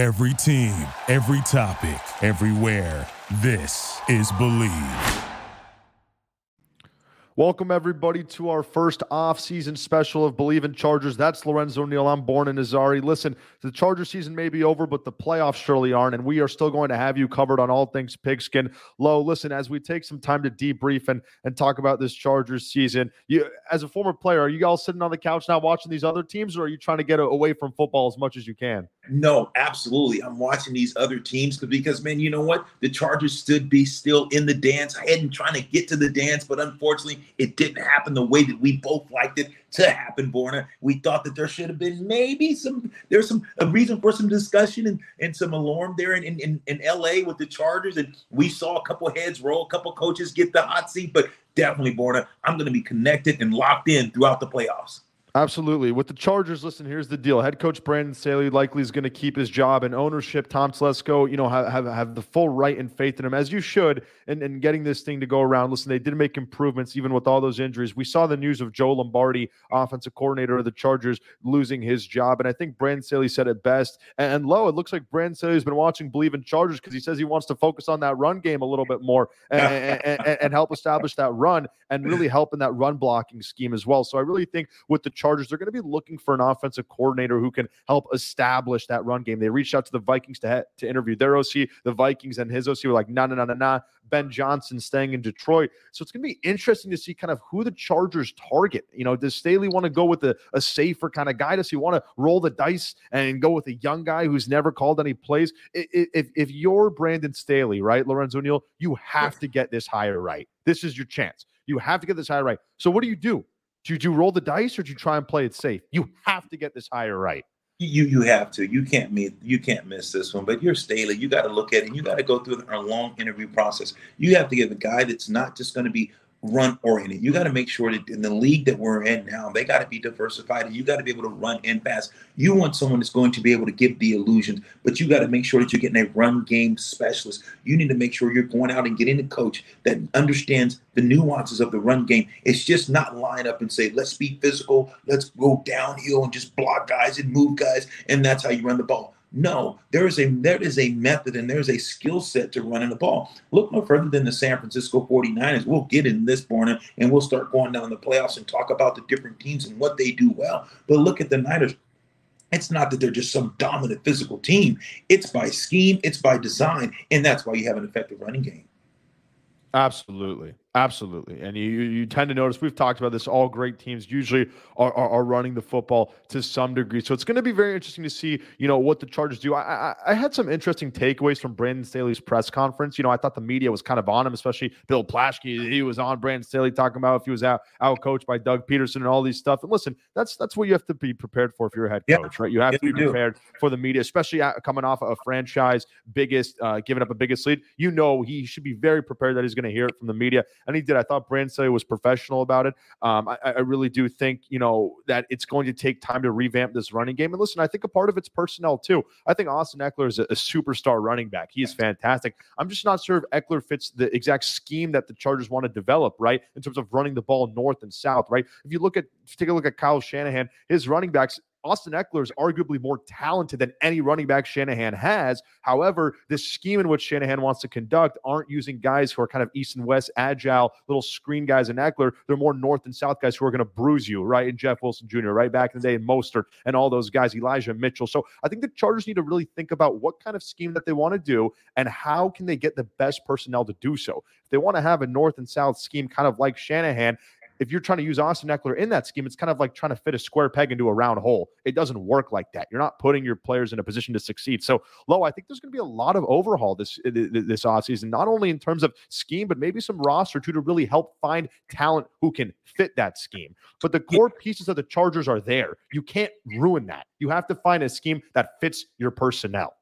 Every team, every topic, everywhere. This is Believe. Welcome, everybody, to our first off-season special of Believe in Chargers. That's Lorenzo Neal. I'm Borna Nazari. Listen, the Charger season may be over, but the playoffs surely aren't, and we are still going to have you covered on all things pigskin. Low, listen, as we take some time to debrief and, and talk about this Chargers season, you as a former player, are you all sitting on the couch now watching these other teams, or are you trying to get away from football as much as you can? No, absolutely. I'm watching these other teams because, man, you know what? The Chargers should be still in the dance. I hadn't trying to get to the dance, but unfortunately, it didn't happen the way that we both liked it to happen, Borna. We thought that there should have been maybe some there's some a reason for some discussion and, and some alarm there in, in, in LA with the Chargers. And we saw a couple heads roll, a couple coaches get the hot seat, but definitely, Borna, I'm gonna be connected and locked in throughout the playoffs. Absolutely. With the Chargers, listen, here's the deal. Head coach Brandon Staley likely is going to keep his job and ownership. Tom Telesco, you know, have, have, have the full right and faith in him, as you should, in, in getting this thing to go around. Listen, they did make improvements even with all those injuries. We saw the news of Joe Lombardi, offensive coordinator of the Chargers, losing his job. And I think Brandon Staley said it best. And, and low, it looks like Brandon Staley's been watching Believe in Chargers because he says he wants to focus on that run game a little bit more and, and, and, and help establish that run and really help in that run blocking scheme as well. So I really think with the Chargers, they're going to be looking for an offensive coordinator who can help establish that run game. They reached out to the Vikings to, ha- to interview their OC. The Vikings and his OC were like, no, no, no, no, no. Ben Johnson staying in Detroit. So it's going to be interesting to see kind of who the Chargers target. You know, does Staley want to go with a, a safer kind of guy? Does he want to roll the dice and go with a young guy who's never called any plays? If, if you're Brandon Staley, right, Lorenzo Neal, you have to get this hire right. This is your chance. You have to get this hire right. So what do you do? Do you roll the dice or did you try and play it safe? You have to get this hire right. You you have to. You can't miss you can't miss this one. But you're Staley. You got to look at it. And you got to go through a long interview process. You have to get a guy that's not just going to be run oriented. You got to make sure that in the league that we're in now, they got to be diversified and you got to be able to run and pass. You want someone that's going to be able to give the illusions, but you got to make sure that you're getting a run game specialist. You need to make sure you're going out and getting a coach that understands the nuances of the run game. It's just not line up and say, let's be physical, let's go downhill and just block guys and move guys, and that's how you run the ball. No, there is a there is a method and there's a skill set to running the ball. Look no further than the San Francisco 49ers. We'll get in this morning and we'll start going down the playoffs and talk about the different teams and what they do well. But look at the Niners. It's not that they're just some dominant physical team. It's by scheme, it's by design, and that's why you have an effective running game. Absolutely. Absolutely. And you, you tend to notice we've talked about this. All great teams usually are, are, are running the football to some degree. So it's going to be very interesting to see, you know, what the Chargers do. I, I, I had some interesting takeaways from Brandon Staley's press conference. You know, I thought the media was kind of on him, especially Bill Plaschke. He was on Brandon Staley talking about if he was out out coached by Doug Pederson and all these stuff. And listen, that's that's what you have to be prepared for if you're a head coach, yeah. right? You have yeah, to be prepared do. for the media, especially coming off a franchise biggest, uh, giving up a biggest lead. You know, he should be very prepared that he's going to hear it from the media, and he did. I thought Brand was professional about it. Um, I, I, really do think, you know, that it's going to take time to revamp this running game. And listen, I think a part of it's personnel too. I think Austin Ekeler is a, a superstar running back. He is fantastic. I'm just not sure if Ekeler fits the exact scheme that the Chargers want to develop, right? In terms of running the ball north and south, right? If you look at take a look at Kyle Shanahan, his running backs Austin Ekeler is arguably more talented than any running back Shanahan has. However, the scheme in which Shanahan wants to conduct aren't using guys who are kind of east and west, agile, little screen guys in Ekeler. They're more north and south guys who are going to bruise you, right? And Jeff Wilson Jr., right? Back in the day, and Mostert and all those guys, Elijah Mitchell. So I think the Chargers need to really think about what kind of scheme that they want to do and how can they get the best personnel to do so. If they want to have a north and south scheme, kind of like Shanahan, if you're trying to use Austin Ekeler in that scheme, it's kind of like trying to fit a square peg into a round hole. It doesn't work like that. You're not putting your players in a position to succeed. So, Low, I think there's going to be a lot of overhaul this this offseason, not only in terms of scheme, but maybe some roster too to really help find talent who can fit that scheme. But the core pieces of the Chargers are there. You can't ruin that. You have to find a scheme that fits your personnel.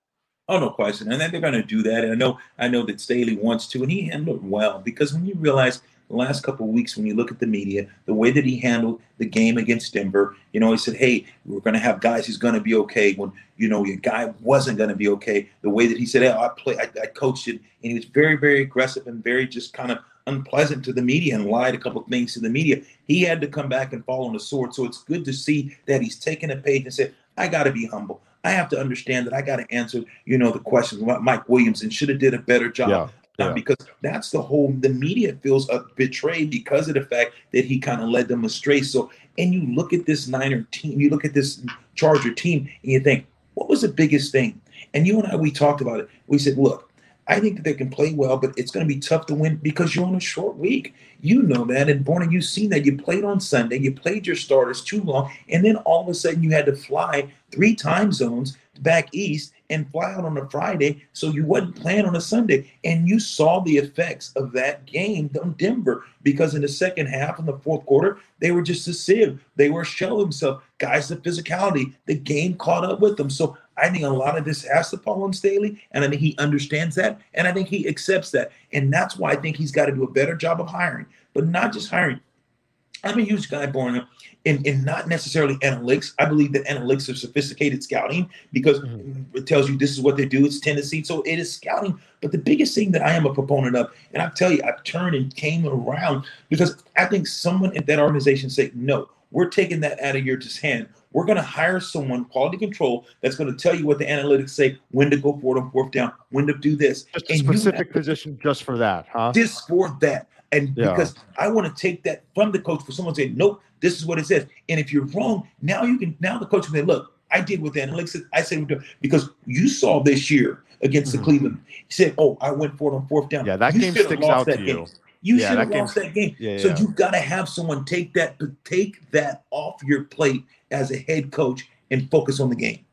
Oh no question, and then they're going to do that. And I know, I know that Staley wants to, and he handled well because when you realize the last couple of weeks when you look at the media, the way that he handled the game against Denver, you know, he said, hey, we're going to have guys who's going to be okay when, you know, your guy wasn't going to be okay. The way that he said, hey, I play, I, I coached it. And he was very, very aggressive and very just kind of unpleasant to the media and lied a couple of things to the media. He had to come back and fall on the sword. So it's good to see that he's taken a page and said, I got to be humble. I have to understand that I got to answer, you know, the questions about Mike Williams and should have did a better job. Yeah. Um, yeah. because that's the whole the media feels betrayed because of the fact that he kind of led them astray. So and you look at this Niner team, you look at this Charger team, and you think, what was the biggest thing? And you and I we talked about it. We said, look, I think that they can play well, but it's going to be tough to win because you're on a short week. You know that, and Borna, you've seen that. You played on Sunday, you played your starters too long, and then all of a sudden you had to fly three time zones back east and fly out on a Friday, so you wasn't playing on a Sunday, and you saw the effects of that game on Denver because in the second half, in the fourth quarter, they were just a sieve. They were a shell themselves. Guys, the physicality, the game caught up with them. So I think a lot of this has to fall on Staley, and I think he understands that, and I think he accepts that, and that's why I think he's got to do a better job of hiring, but not just hiring. I'm a huge guy, born in, in not necessarily analytics. I believe that analytics are sophisticated scouting because mm-hmm. it tells you this is what they do. It's Tennessee. so it is scouting. But the biggest thing that I am a proponent of, and I tell you, I've turned and came around because I think someone at that organization said, no, we're taking that out of your just hand. We're going to hire someone, quality control, that's going to tell you what the analytics say, when to go forward on fourth down, when to do this. Just a and specific position just for that, huh? Just for that. And yeah. because I want to take that from the coach for someone to say, nope, this is what it says. And if you're wrong, now you can now the coach can say, look, I did with analytics. I said because you saw this year against mm-hmm. the Cleveland. He said, "Oh, I went for it on fourth down." Yeah, that you game sticks out to you. You yeah, should have lost that game. Yeah, so yeah. you've got to have someone take that take that off your plate as a head coach and focus on the game.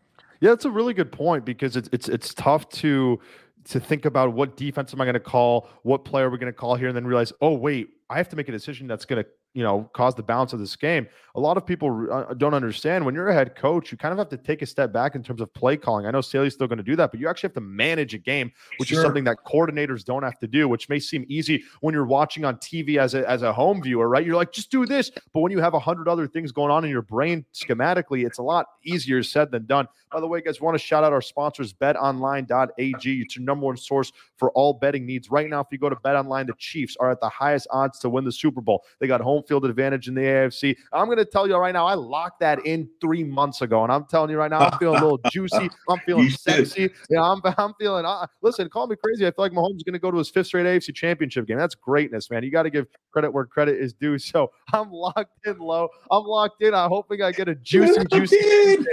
Yeah, that's a really good point because it's it's it's tough to to think about what defense am I going to call, what player are we going to call here, and then realize, oh wait, I have to make a decision that's going to you know cause the balance of this game a lot of people uh, don't understand. When you're a head coach you kind of have to take a step back in terms of play calling. I know Staley's still going to do that but you actually have to manage a game which sure. is something that coordinators don't have to do which may seem easy when you're watching on tv as a, as a home viewer right? You're like just do this. But when you have a hundred other things going on in your brain schematically it's a lot easier said than done. By the way guys want to shout out our sponsors betonline.ag it's your number one source for all betting needs. Right now if you go to betonline the chiefs are at the highest odds to win the super bowl. They got home field advantage in the AFC. I'm going to tell you right now, I locked that in three months ago, and I'm telling you right now, I'm feeling a little juicy. I'm feeling sexy. Yeah, I'm, I'm feeling. Uh, listen, call me crazy. I feel like Mahomes is going to go to his fifth straight AFC Championship game. That's greatness, man. You got to give credit where credit is due. So I'm locked in low. I'm locked in. I'm hoping I get a juicy, juicy.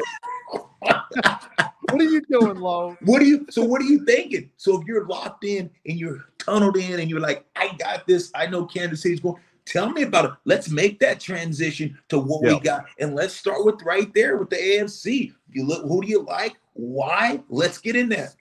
what are you doing, Low? What are you? So what are you thinking? So if you're locked in and you're tunneled in and you're like, I got this. I know Kansas City's going. Tell me about it. Let's make that transition to what we got, and let's start with right there with the AFC. You look, who do you like? Why? Let's get in there.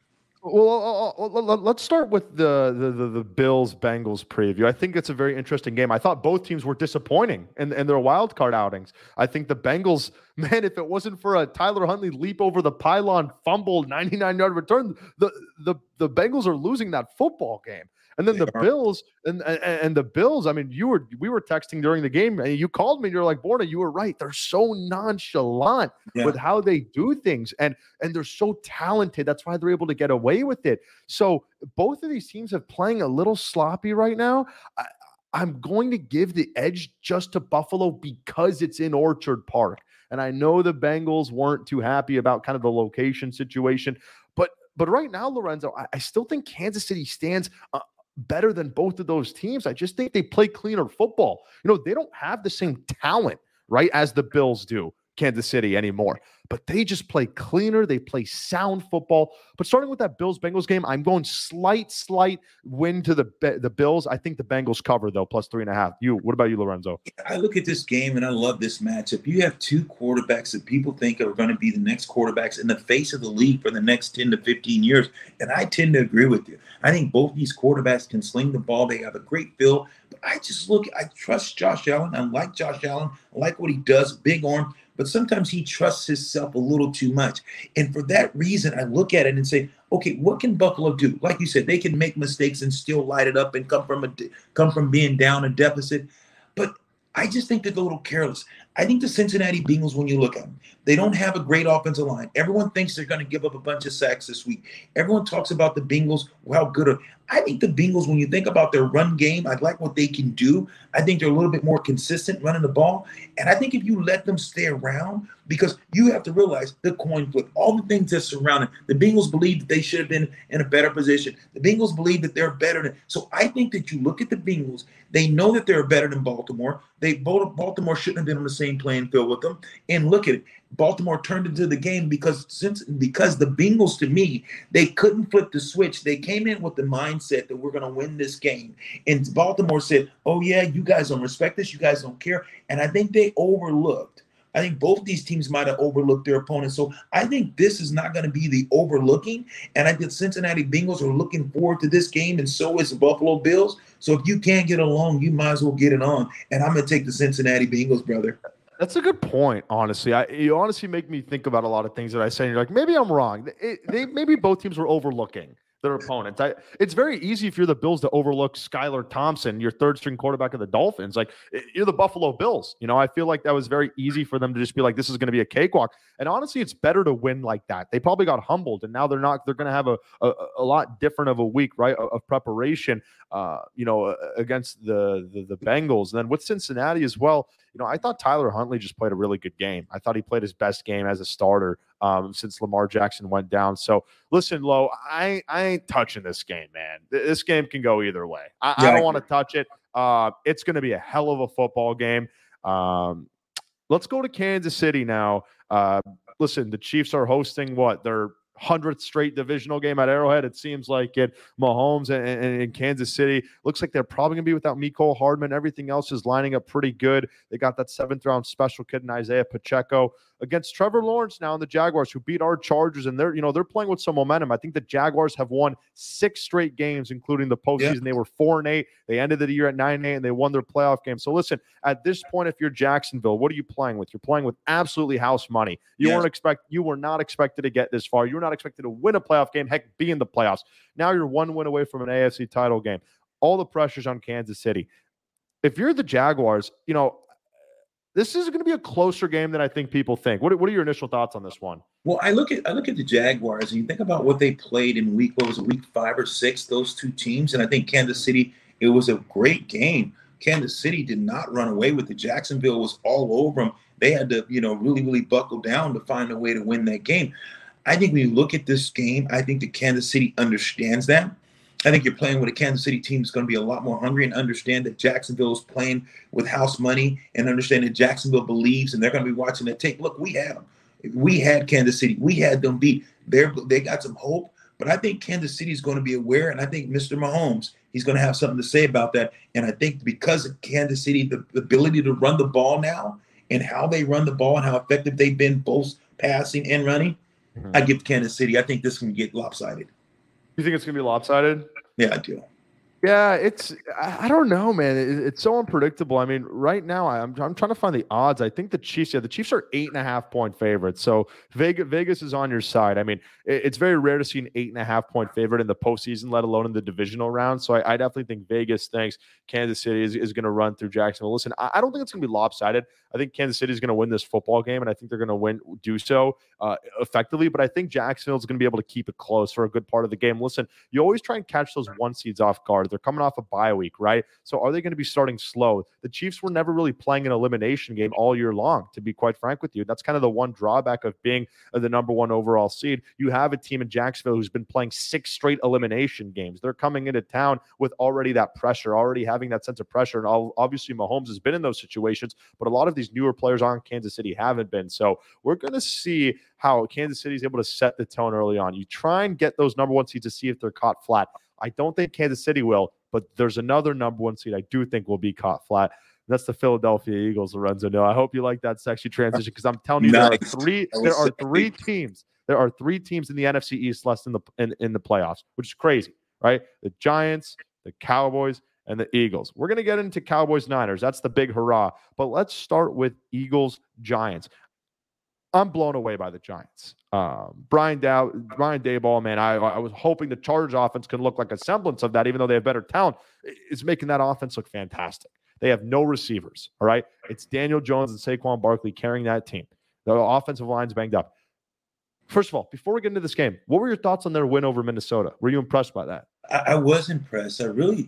Well, uh, uh, uh, let's start with the, the the Bills Bengals preview. I think it's a very interesting game. I thought both teams were disappointing in, in their wild card outings. I think the Bengals, man, if it wasn't for a Tyler Huntley leap over the pylon, fumble, 99 yard return, the the the Bengals are losing that football game. And then they the are. Bills and, and, and the Bills. I mean, you were we were texting during the game, and you called me. and You're like, Borna, you were right. They're so nonchalant yeah. with how they do things, and and they're so talented. That's why they're able to get away with it. So both of these teams are playing a little sloppy right now. I, I'm going to give the edge just to Buffalo because it's in Orchard Park. And I know the Bengals weren't too happy about kind of the location situation, but but right now, Lorenzo, I, I still think Kansas City stands uh, better than both of those teams. I just think they play cleaner football. You know, they don't have the same talent, right, as the Bills do, Kansas City anymore but they just play cleaner. They play sound football. But starting with that Bills Bengals game, I'm going slight, slight win to the the Bills. I think the Bengals cover though, plus three and a half. You, what about you, Lorenzo? I look at this game and I love this matchup. You have two quarterbacks that people think are going to be the next quarterbacks in the face of the league for the next 10 to 15 years, and I tend to agree with you. I think both these quarterbacks can sling the ball. They have a great feel. But I just look, I trust Josh Allen. I like Josh Allen. I like what he does. Big arm but sometimes he trusts himself a little too much. And for that reason, I look at it and say, okay, what can Buffalo do? Like you said, they can make mistakes and still light it up and come from a come from being down a deficit. But I just think they're a little careless. I think the Cincinnati Bengals, when you look at them, they don't have a great offensive line. Everyone thinks they're going to give up a bunch of sacks this week. Everyone talks about the Bengals, how good are. I think the Bengals, when you think about their run game, I like what they can do. I think they're a little bit more consistent running the ball. And I think if you let them stay around, because you have to realize the coin flip, all the things that surround it. The Bengals believe that they should have been in a better position. The Bengals believe that they're better than. So I think that you look at the Bengals, they know that they're better than Baltimore. They Baltimore shouldn't have been on the same playing field with them. And look at it. Baltimore turned into the game because since because the Bengals to me they couldn't flip the switch. They came in with the mindset that we're going to win this game, and Baltimore said, "Oh yeah, you guys don't respect this. You guys don't care." And I think they overlooked I think both these teams might have overlooked their opponents. So I think this is not going to be the overlooking. And I think Cincinnati Bengals are looking forward to this game, and so is the Buffalo Bills. So if you can't get along, you might as well get it on. And I'm going to take the Cincinnati Bengals, brother. That's a good point, honestly. I, you honestly make me think about a lot of things that I say. And you're like, maybe I'm wrong. It, they maybe both teams were overlooking their opponents. I, it's very easy if you're the Bills to overlook Skylar Thompson, your third string quarterback of the Dolphins. Like you're the Buffalo Bills. You know, I feel like that was very easy for them to just be like, this is going to be a cakewalk. And honestly, it's better to win like that. They probably got humbled, and now they're not. They're going to have a, a, a lot different of a week, right, of preparation. Uh, you know, against the, the the Bengals, and then with Cincinnati as well you know, I thought Tyler Huntley just played a really good game. I thought he played his best game as a starter um, since Lamar Jackson went down. So listen, Lo, I, I ain't touching this game, man. This game can go either way. I, yeah, I don't want to touch it. Uh, it's going to be a hell of a football game. Um, let's go to Kansas City now. Uh, listen, the Chiefs are hosting what? They're hundredth straight divisional game at Arrowhead. It seems like it. Mahomes and, and, and Kansas City looks like they're probably gonna be without Mecole Hardman. Everything else is lining up pretty good. They got that seventh round special kid in Isaiah Pacheco against Trevor Lawrence now and the Jaguars, who beat our Chargers, and they're you know they're playing with some momentum. I think the Jaguars have won six straight games, including the postseason. Yeah. They were four and eight. They ended the year at nine and eight, and they won their playoff game. So listen, at this point, if you're Jacksonville, what are you playing with? You're playing with absolutely house money. You weren't expect you were not expected to get this far. You were not expected to win a playoff game. Heck, be in the playoffs. Now you're one win away from an AFC title game. All the pressure's on Kansas City. If you're the Jaguars, you know this is going to be a closer game than I think people think. What, what are your initial thoughts on this one? Well, I look at I look at the Jaguars and you think about what they played in week what was it, week five or six, those two teams, and I think Kansas City, it was a great game. Kansas City did not run away with it. Jacksonville was all over them. They had to, you know, really, really buckle down to find a way to win that game. I think when you look at this game, I think that Kansas City understands that. I think you're playing with a Kansas City team that's going to be a lot more hungry and understand that Jacksonville is playing with house money and understand that Jacksonville believes and they're going to be watching that tape. Look, we had them. We had Kansas City. We had them beat. They they got some hope, but I think Kansas City is going to be aware, and I think Mr. Mahomes he's going to have something to say about that. And I think because of Kansas City, the, the ability to run the ball now and how they run the ball and how effective they've been both passing and running, mm-hmm. I give Kansas City. I think this can get lopsided. You think it's going to be lopsided? Yeah, I do. Yeah, it's I don't know, man. it's so unpredictable. I mean, right now I'm I'm trying to find the odds. I think the Chiefs, yeah, the Chiefs are eight and a half point favorites. So Vegas Vegas is on your side. I mean, it's very rare to see an eight and a half point favorite in the postseason, let alone in the divisional round. So I, I definitely think Vegas thinks Kansas City is, is going to run through Jacksonville. Listen, I, I don't think it's going to be lopsided. I think Kansas City is going to win this football game, and I think they're going to win, do so uh, effectively. But I think Jacksonville is going to be able to keep it close for a good part of the game. Listen, you always try and catch those one seeds off guard. They're coming off a bye week, right? So are they going to be starting slow? The Chiefs were never really playing an elimination game all year long, to be quite frank with you. That's kind of the one drawback of being the number one overall seed. You have a team in Jacksonville who's been playing six straight elimination games. They're coming into town with already that pressure, already having that sense of pressure. And obviously, Mahomes has been in those situations, but a lot of these newer players on Kansas City haven't been. So we're going to see how Kansas City is able to set the tone early on. You try and get those number one seeds to see if they're caught flat. I don't think Kansas City will, but there's another number one seed I do think will be caught flat. That's the Philadelphia Eagles, Lorenzo. No, I hope you like that sexy transition because I'm telling you, nice. there are three. There are three teams. There are three teams in the NFC East less in the in, in the playoffs, which is crazy, right? The Giants, the Cowboys, and the Eagles. We're going to get into Cowboys Niners. That's the big hurrah. But let's start with Eagles Giants. I'm blown away by the Giants. Um, Brian Dow, Brian Daboll, man, I, I was hoping the Chargers offense can look like a semblance of that, even though they have better talent. It's making that offense look fantastic. They have no receivers. All right. It's Daniel Jones and Saquon Barkley carrying that team. The offensive line's banged up. First of all, before we get into this game, what were your thoughts on their win over Minnesota? Were you impressed by that? I, I was impressed. I really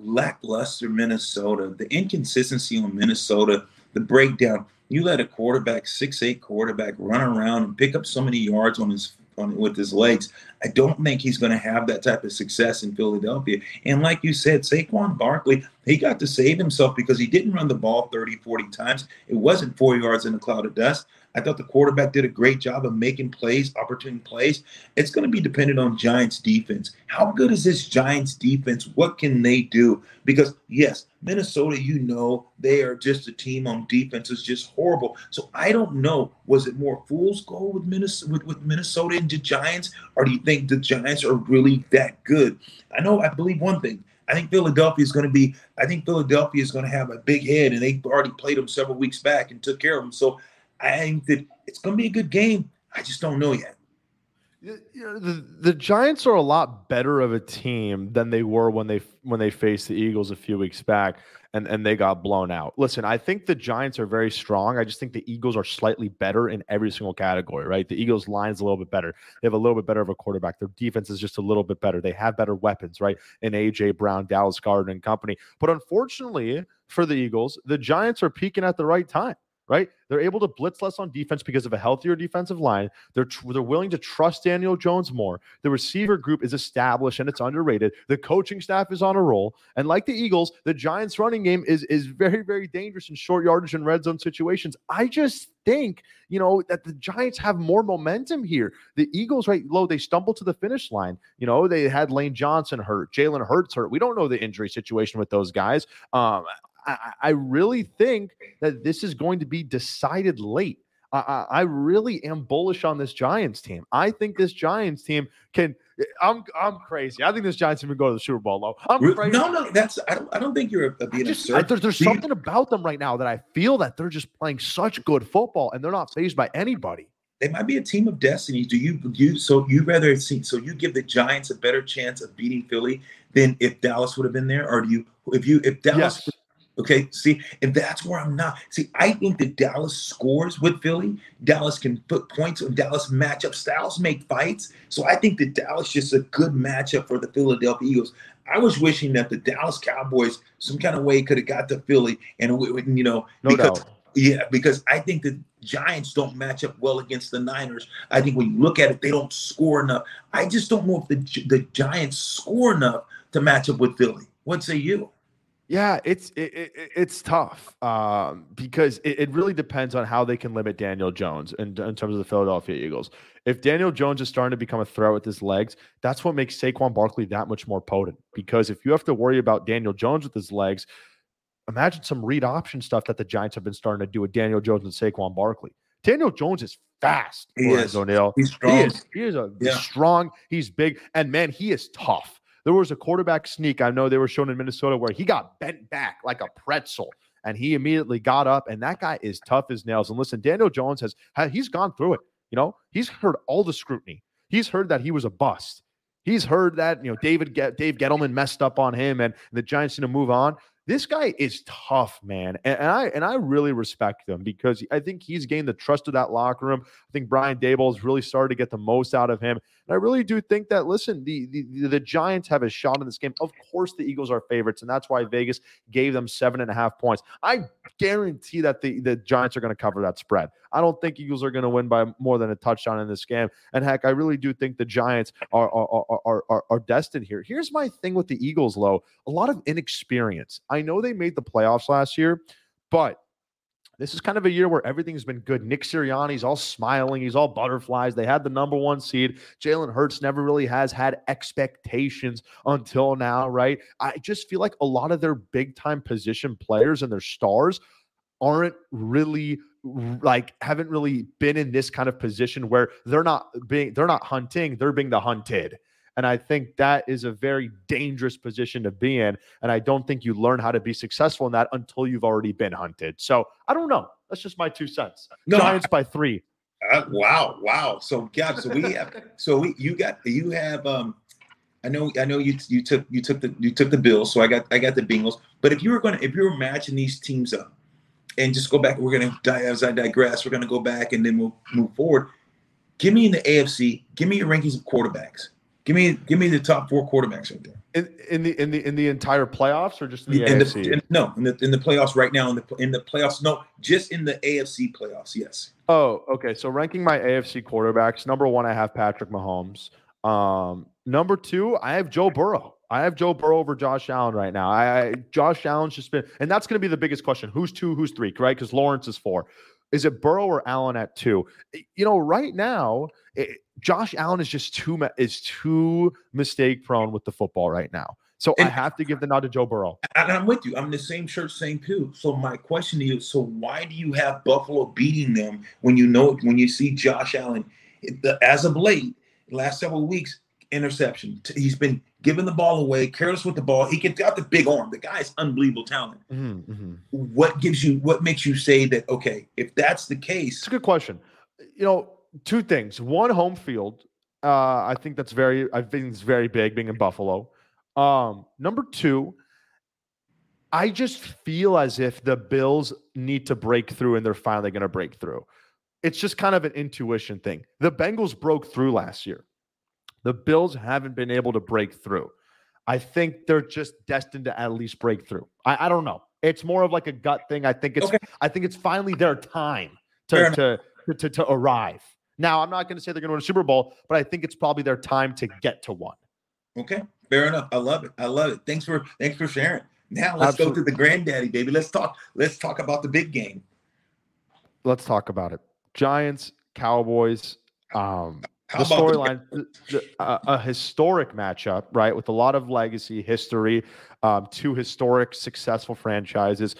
lackluster Minnesota. The inconsistency on Minnesota, the breakdown. You let a quarterback, six eight quarterback, run around and pick up so many yards on his on, with his legs. I don't think he's going to have that type of success in Philadelphia. And like you said, Saquon Barkley, he got to save himself because he didn't run the ball 30, 40 times. It wasn't four yards in a cloud of dust. I thought the quarterback did a great job of making plays, opportune plays. It's going to be dependent on Giants defense. How good is this Giants defense? What can they do? Because yes, Minnesota, you know, they are just a team on defense is just horrible. So I don't know. Was it more fool's gold with Minnesota with, with Minnesota and the Giants, or do you think the Giants are really that good? I know I believe one thing. I think Philadelphia is going to be. I think Philadelphia is going to have a big head, and they already played them several weeks back and took care of them. So I think that it's going to be a good game. I just don't know yet. You know, the, the Giants are a lot better of a team than they were when they when they faced the Eagles a few weeks back and, and they got blown out. Listen, I think the Giants are very strong. I just think the Eagles are slightly better in every single category, right? The Eagles line is a little bit better. They have a little bit better of a quarterback. Their defense is just a little bit better. They have better weapons, right? In AJ Brown, Dallas Goedert and company. But unfortunately for the Eagles, the Giants are peaking at the right time right? They're able to blitz less on defense because of a healthier defensive line. They're tr- they're willing to trust Daniel Jones more. The receiver group is established and it's underrated. The coaching staff is on a roll, and like the Eagles, the Giants' running game is is very very dangerous in short yardage and red zone situations. I just think you know that the Giants have more momentum here. The Eagles, right low, they stumbled to the finish line. You know they had Lane Johnson hurt, Jalen Hurts hurt. We don't know the injury situation with those guys. Um, I, I really think that this is going to be decided late. I, I, really am bullish on this Giants team. I think this Giants team can. I'm I'm crazy. I think this Giants team can go to the Super Bowl. I'm crazy. No, no, that's I don't I don't think you're uh, a, being just, I, there's, there's something about them right now that I feel that they're just playing such good football and they're not phased by anybody. They might be a team of destiny. Do you you so you rather see so you give the Giants a better chance of beating Philly than if Dallas would have been there, or do you if you if Dallas yes. Okay, see, and that's where I'm not. See, I think that Dallas scores with Philly. Dallas can put points on Dallas matchup styles, make fights. So I think that Dallas just a good matchup for the Philadelphia Eagles. I was wishing that the Dallas Cowboys some kind of way could have got to Philly, and you know, no because doubt. yeah, because I think the Giants don't match up well against the Niners. I think when you look at it, they don't score enough. I just don't know if the the Giants score enough to match up with Philly. What say you? Yeah, it's it, it, it's tough um, because it, it, really depends on how they can limit Daniel Jones in, in terms of the Philadelphia Eagles. If Daniel Jones is starting to become a threat with his legs, that's what makes Saquon Barkley that much more potent. Because if you have to worry about Daniel Jones with his legs, imagine some read option stuff that the Giants have been starting to do with Daniel Jones and Saquon Barkley. Daniel Jones is fast. He is. O'Neal. He's strong. He is. He is a yeah. strong. He's big, and man, he is tough. There was a quarterback sneak I know they were shown in Minnesota where he got bent back like a pretzel and he immediately got up and that guy is tough as nails. And listen, Daniel Jones has he's gone through it. You know, he's heard all the scrutiny. He's heard that he was a bust. He's heard that you know David Dave Gettleman messed up on him and the Giants need to move on. This guy is tough, man, and, and, I and I really respect him because I think he's gained the trust of that locker room. I think Brian Daboll has really started to get the most out of him, and I really do think that. Listen, the, the the Giants have a shot in this game. Of course, the Eagles are favorites, and that's why Vegas gave them seven and a half points. I guarantee that the the Giants are going to cover that spread. I don't think Eagles are going to win by more than a touchdown in this game. And heck, I really do think the Giants are are are are, are destined here. Here's my thing with the Eagles, low a lot of inexperience. Know they made the playoffs last year, but this is kind of a year where everything's been good. Nick Sirianni's all smiling. He's all butterflies. They had the number one seed. Jalen Hurts never really has had expectations until now, right? I just feel like a lot of their big time position players and their stars aren't really like haven't really been in this kind of position where they're not being they're not hunting they're being the hunted and i think that is a very dangerous position to be in and i don't think you learn how to be successful in that until you've already been hunted so i don't know that's just my two cents no, giants I, by three uh, wow wow so Gab, so we have so we you got you have um I know, I know you you took you took the you took the Bills, so I got I got the Bengals. But if you were gonna if you were matching these teams up, and just go back, we're gonna die as I digress. We're gonna go back and then we'll move forward. Give me in the AFC. Give me your rankings of quarterbacks. Give me give me the top four quarterbacks right there. In, in the in the in the entire playoffs or just in the in AFC? The, in, no, in the in the playoffs right now. In the in the playoffs, no, just in the AFC playoffs. Yes. Oh, okay. So ranking my AFC quarterbacks, number one, I have Patrick Mahomes. Um, number two, I have Joe Burrow. I have Joe Burrow over Josh Allen right now. I, I Josh Allen's just been, and that's going to be the biggest question: who's two, who's three, right? Because Lawrence is four. Is it Burrow or Allen at two? You know, right now, it, Josh Allen is just too is too mistake prone with the football right now. So and, I have to give the nod to Joe Burrow. And I'm with you. I'm in the same shirt, same pew. So my question to you: So why do you have Buffalo beating them when you know when you see Josh Allen eh, as of late, last several weeks, interception. He's been giving the ball away, careless with the ball. He can got the big arm. The guy's unbelievable talent. Mm-hmm, mm-hmm. What gives you? What makes you say that? Okay, if that's the case, it's a good question. You know, two things. One, home field. Uh, I think that's very. I think it's very big being in Buffalo. Um, number two, I just feel as if the Bills need to break through, and they're finally going to break through. It's just kind of an intuition thing. The Bengals broke through last year. The Bills haven't been able to break through. I think they're just destined to at least break through. I, I don't know. It's more of like a gut thing. I think it's okay. I think it's finally their time to to, to, to to arrive. Now, I'm not going to say they're going to win a Super Bowl, but I think it's probably their time to get to one. Okay, fair enough. I love it. I love it. Thanks for thanks for sharing. Now let's Absolutely. go to the granddaddy, baby. Let's talk. Let's talk about the big game. Let's talk about it. Giants, Cowboys. Um, the storyline, a, a, historic matchup, right, with a lot of legacy, history, um, two historic, successful franchises.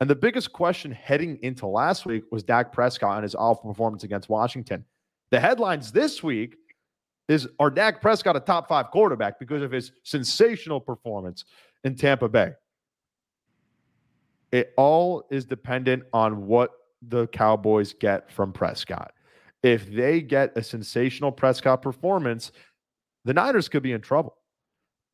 And the biggest question heading into last week was Dak Prescott and his awful performance against Washington. The headlines this week is Are Dak Prescott a top five quarterback because of his sensational performance in Tampa Bay? It all is dependent on what the Cowboys get from Prescott if they get a sensational Prescott performance, the Niners could be in trouble.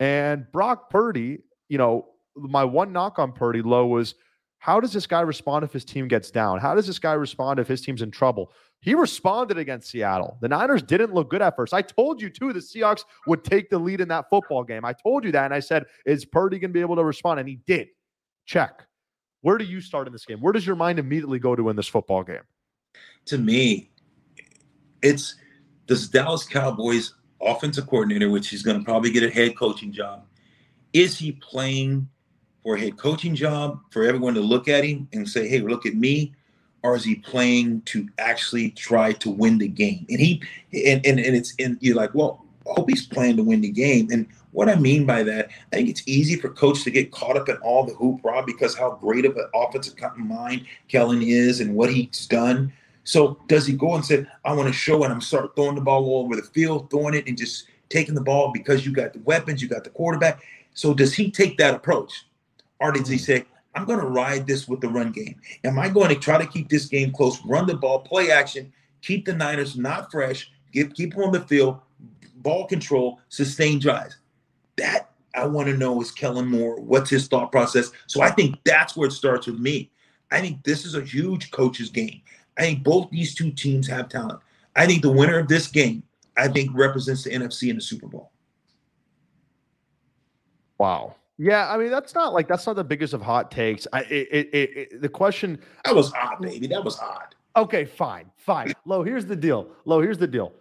And Brock Purdy, you know, my one knock on Purdy low was how does this guy respond if his team gets down? How does this guy respond if his team's in trouble? He responded against Seattle. The Niners didn't look good at first. I told you too, the Seahawks would take the lead in that football game. I told you that. And I said, is Purdy going to be able to respond? And he did. Check. Where do you start in this game? Where does your mind immediately go to in this football game? To me, it's this Dallas Cowboys offensive coordinator, which he's going to probably get a head coaching job. Is he playing for a head coaching job for everyone to look at him and say, "Hey, look at me," or is he playing to actually try to win the game? And he and and, and it's and you're like, well, I hope he's playing to win the game. And what I mean by that, I think it's easy for coach to get caught up in all the hoopla because how great of an offensive mind Kellen is and what he's done. So does he go and say, I want to show and I'm start throwing the ball all over the field, throwing it and just taking the ball because you got the weapons, you got the quarterback. So does he take that approach? Or does he mm. say, I'm going to ride this with the run game? Am I going to try to keep this game close, run the ball, play action, keep the Niners not fresh, keep, keep them on the field, ball control, sustain drives? That I want to know is Kellen Moore. What's his thought process? So I think that's where it starts with me. I think this is a huge coach's game. I think both these two teams have talent. I think the winner of this game, I think, represents the NFC in the Super Bowl. Wow. Yeah, I mean that's not like that's not the biggest of hot takes. I it, it, it the question that was odd, baby. That was odd. Okay, fine, fine. Low, here's the deal. Low, here's the deal.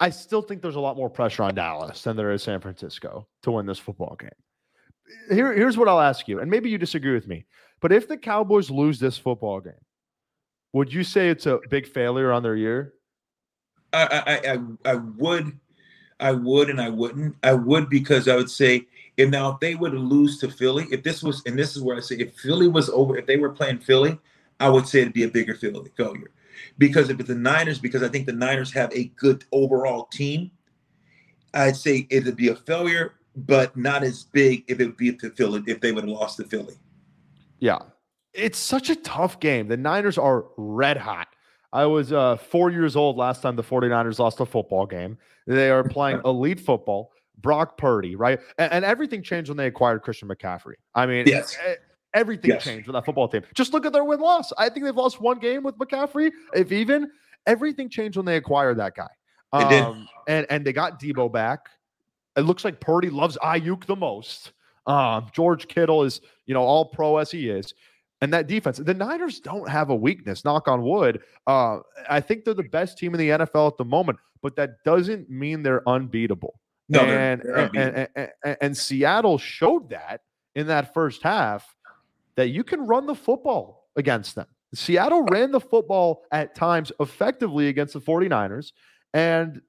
I still think there's a lot more pressure on Dallas than there is San Francisco to win this football game. Here, here's what I'll ask you, and maybe you disagree with me, but if the Cowboys lose this football game, would you say it's a big failure on their year? I, I, I, I would, I would, and I wouldn't. I would because I would say if now if they were to lose to Philly, if this was, and this is where I say if Philly was over, if they were playing Philly, I would say it'd be a bigger Philly failure. Because if it's the Niners, because I think the Niners have a good overall team, I'd say it'd be a failure, but not as big if it would be to Philly if they would have lost to Philly. Yeah, it's such a tough game. The Niners are red hot. I was uh, four years old last time the 49ers lost a football game. They are playing elite football. Brock Purdy, right? And, and, everything changed when they acquired Christian McCaffrey. I mean, yes. everything yes. changed with that football team. Just look at their win loss. I think they've lost one game with McCaffrey, if even. Everything changed when they acquired that guy. Um, did. And, and they got Deebo back. It looks like Purdy loves Aiyuk the most. Um, George Kittle is, you know, all pro as he is. And that defense, the Niners don't have a weakness, knock on wood. Uh, I think they're the best team in the NFL at the moment, but that doesn't mean they're unbeatable. No, and, they're, they're and, and, and, and Seattle showed that in that first half that you can run the football against them. Seattle ran the football at times effectively against the 49ers. And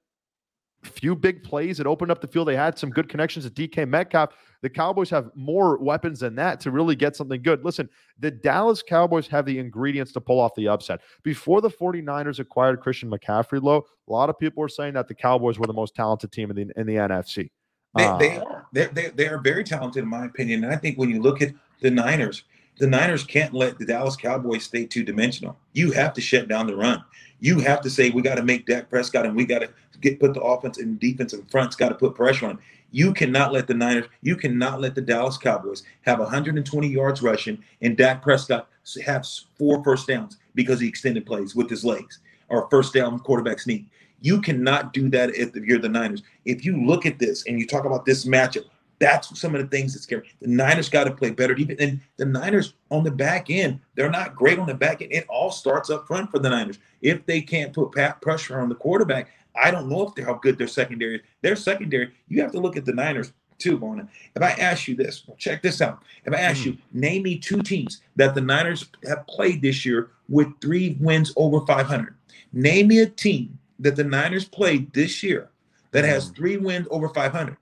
few big plays that opened up the field. They had some good connections at DK Metcalf. The Cowboys have more weapons than that to really get something good. Listen, the Dallas Cowboys have the ingredients to pull off the upset. Before the 49ers acquired Christian McCaffrey, low, a lot of people were saying that the Cowboys were the most talented team in the in the NFC. They, uh, they are. They, they, they are very talented, in my opinion. And I think when you look at the Niners, the Niners can't let the Dallas Cowboys stay two dimensional. You have to shut down the run. You have to say we got to make Dak Prescott and we got to get put the offense and defense in front's got to put pressure on. You cannot let the Niners, you cannot let the Dallas Cowboys have 120 yards rushing and Dak Prescott have four first downs because he extended plays with his legs or first down quarterback sneak. You cannot do that if you're the Niners. If you look at this and you talk about this matchup, that's some of the things that scare The Niners got to play better. Even and the Niners on the back end, they're not great on the back end. It all starts up front for the Niners. If they can't put pressure on the quarterback, I don't know if they're how good their secondary is. Their secondary, you have to look at the Niners too, Borna. If I ask you this, check this out. If I ask mm. you, name me two teams that the Niners have played this year with three wins over 500. Name me a team that the Niners played this year that has hmm. three wins over 500.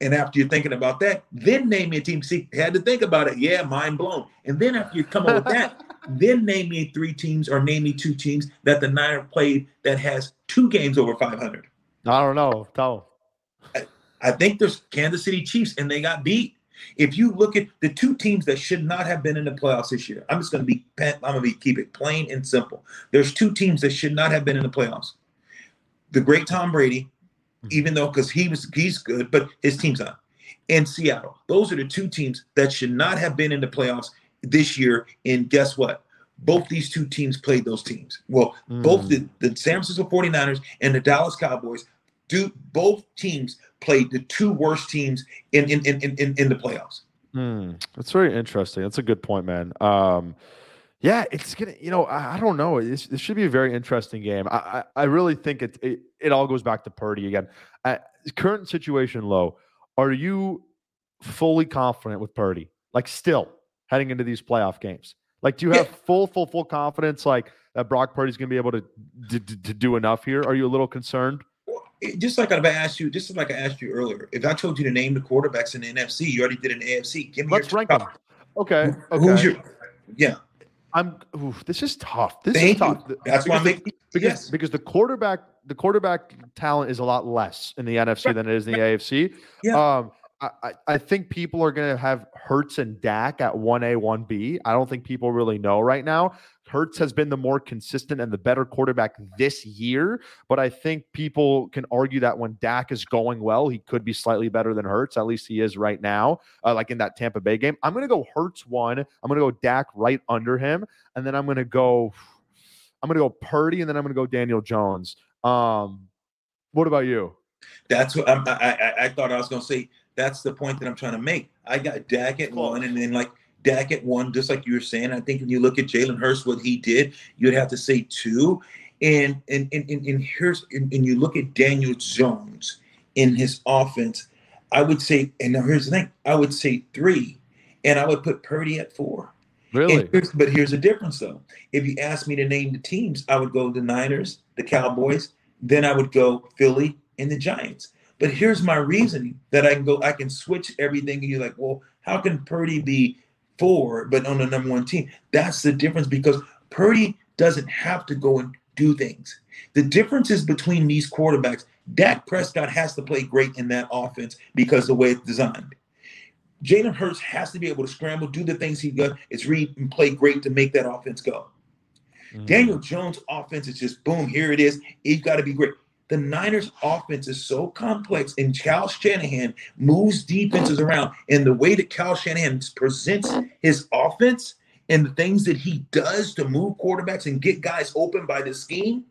And after you're thinking about that, then name me a team. See, had to think about it. Yeah, mind blown. And then after you come up with that, then name me three teams or name me two teams that the Niners played that has two games over 500. I don't know. Tell. I, I think there's Kansas City Chiefs, and they got beat. If you look at the two teams that should not have been in the playoffs this year, I'm just going to be I'm going to be keep it plain and simple. There's two teams that should not have been in the playoffs. The great Tom Brady. Even though because he was he's good, but his team's not. And Seattle. Those are the two teams that should not have been in the playoffs this year. And guess what? Both these two teams played those teams. Well, mm. both the, the San Francisco 49ers and the Dallas Cowboys do both teams played the two worst teams in in in in, in the playoffs. Mm. That's very interesting. That's a good point, man. Um, yeah, it's gonna. You know, I, I don't know. This, this, should be a very interesting game. I I, I really think it, it, it all goes back to Purdy again. Uh, current situation, low. Are you fully confident with Purdy? Like, still heading into these playoff games? Like, do you have full, full, full confidence? Like that Brock Purdy's gonna be able to, to to do enough here? Are you a little concerned? just like I've asked you, just like I asked you earlier, if I told you to name the quarterbacks in the NFC, you already did an AFC. Give me Let's rank them. Okay. Okay. Who's your? Yeah. I'm. Oof, this is tough. This Thank is tough. You. That's because why I'm the, because yes. because the quarterback the quarterback talent is a lot less in the NFC right. than it is in the right. AFC. Yeah. Um, I, I think people are going to have Hurts and Dak at 1A, 1B. I don't think people really know right now. Hurts has been the more consistent and the better quarterback this year, but I think people can argue that when Dak is going well, he could be slightly better than Hurts. At least he is right now, uh, like in that Tampa Bay game. I'm going to go Hurts one. I'm going to go Dak right under him, and then I'm going to go. I'm going to go Purdy, and then I'm going to go Daniel Jones. Um, what about you? That's what I'm, I, I, I thought I was going to say. That's the point that I'm trying to make. I got Dak at one, and then like Dak at one, just like you were saying. I think when you look at Jalen Hurts, what he did, you'd have to say two. And and and, and, and here's and, and you look at Daniel Jones in his offense, I would say, and now here's the thing, I would say three, and I would put Purdy at four. Really? Here's, but here's the difference, though. If you ask me to name the teams, I would go the Niners, the Cowboys, then I would go Philly and the Giants. But here's my reasoning that I can go, I can switch everything. And you're like, well, how can Purdy be four, but on the number one team. That's the difference because Purdy doesn't have to go and do things. The difference is between these quarterbacks. Dak Prescott has to play great in that offense because the way it's designed. Jalen Hurts has to be able to scramble, do the things he does. It's read and play great to make that offense go. Mm-hmm. Daniel Jones' offense is just boom, here it is. He's got to be great. the Niners offense is so complex and Cal Shanahan moves defenses around and the way that Cal Shanahan presents his offense and the things that he does to move quarterbacks and get guys open by the scheme,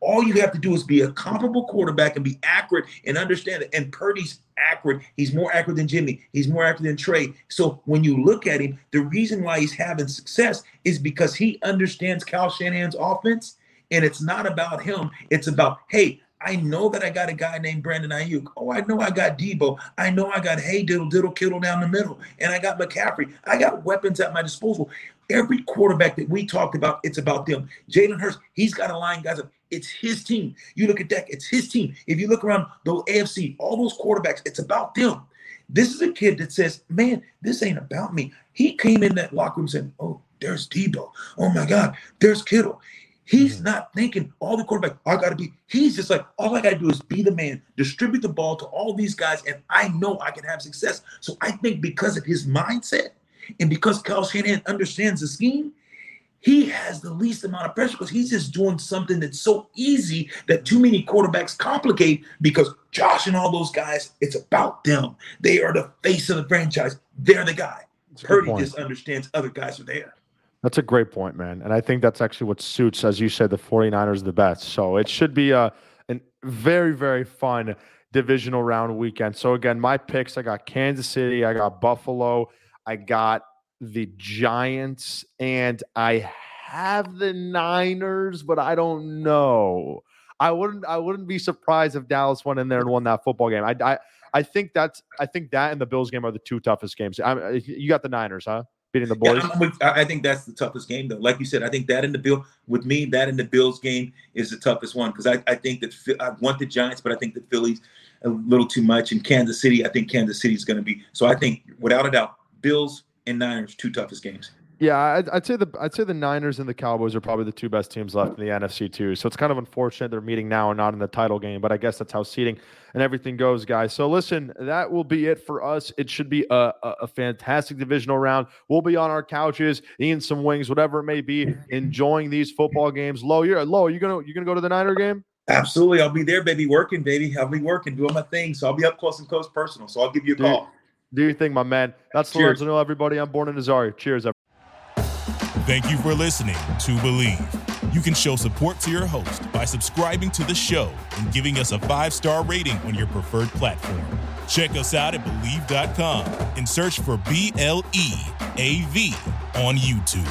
all you have to do is be a comparable quarterback and be accurate and understand it. And Purdy's accurate. He's more accurate than Jimmy. He's more accurate than Trey. So when you look at him, the reason why he's having success is because he understands Cal Shanahan's offense. And it's not about him. It's about, hey, I know that I got a guy named Brandon Aiyuk. Oh, I know I got Deebo. I know I got Hey Diddle Diddle Kittle down the middle. And I got McCaffrey. I got weapons at my disposal. Every quarterback that we talked about, it's about them. Jalen Hurts, he's got a line guys up. It's his team. You look at that, it's his team. If you look around the AFC, all those quarterbacks, it's about them. This is a kid that says, man, this ain't about me. He came in that locker room saying, oh, there's Deebo. Oh my God, there's Kittle. He's mm-hmm. not thinking all the quarterback, I gotta be. He's just like, all I gotta do is be the man, distribute the ball to all these guys, and I know I can have success. So I think because of his mindset and because Kyle Shanahan understands the scheme, he has the least amount of pressure because he's just doing something that's so easy that too many quarterbacks complicate because Josh and all those guys, it's about them. They are the face of the franchise. They're the guy. Purdy just understands other guys are there. That's a great point, man. And I think that's actually what suits, as you said, the 49ers the best. So it should be uh, a, a very, very fun divisional round weekend. So again, my picks I got Kansas City, I got Buffalo, I got the Giants, and I have the Niners, but I don't know. I wouldn't I wouldn't be surprised if Dallas went in there and won that football game. I I, I think that's I think that and the Bills game are the two toughest games. I, uh, you got the Niners, huh? beating the boys. Yeah, with, I think that's the toughest game, though. Like you said, I think that in the Bill with me, that in the Bills game is the toughest one because I, I think that I want the Giants, but I think the Phillies a little too much. In Kansas City, I think Kansas City is going to be. So I think without a doubt, Bills and Niners two toughest games. Yeah, I'd, I'd, say the I'd say the Niners and the Cowboys are probably the two best teams left in the NFC too. So it's kind of unfortunate they're meeting now and not in the title game, but I guess that's how seeding and everything goes, guys. So listen, that will be it for us. It should be a, a, a fantastic divisional round. We'll be on our couches, eating some wings, whatever it may be, enjoying these football games. Low, you're low. You gonna you gonna go to the Niner game? Absolutely, I'll be there, baby, working, baby. I'll be working, doing my thing. So I'll be up close and close, personal. So I'll give you a call. Do your thing, my man. That's Cheers. Lorenzo. Everybody, I'm Borna Azari. Cheers, everybody. Thank you for listening to Bleav. You can show support to your host by subscribing to the show and giving us a five star rating on your preferred platform. Check us out at Bleav.com and search for B L E A V on YouTube.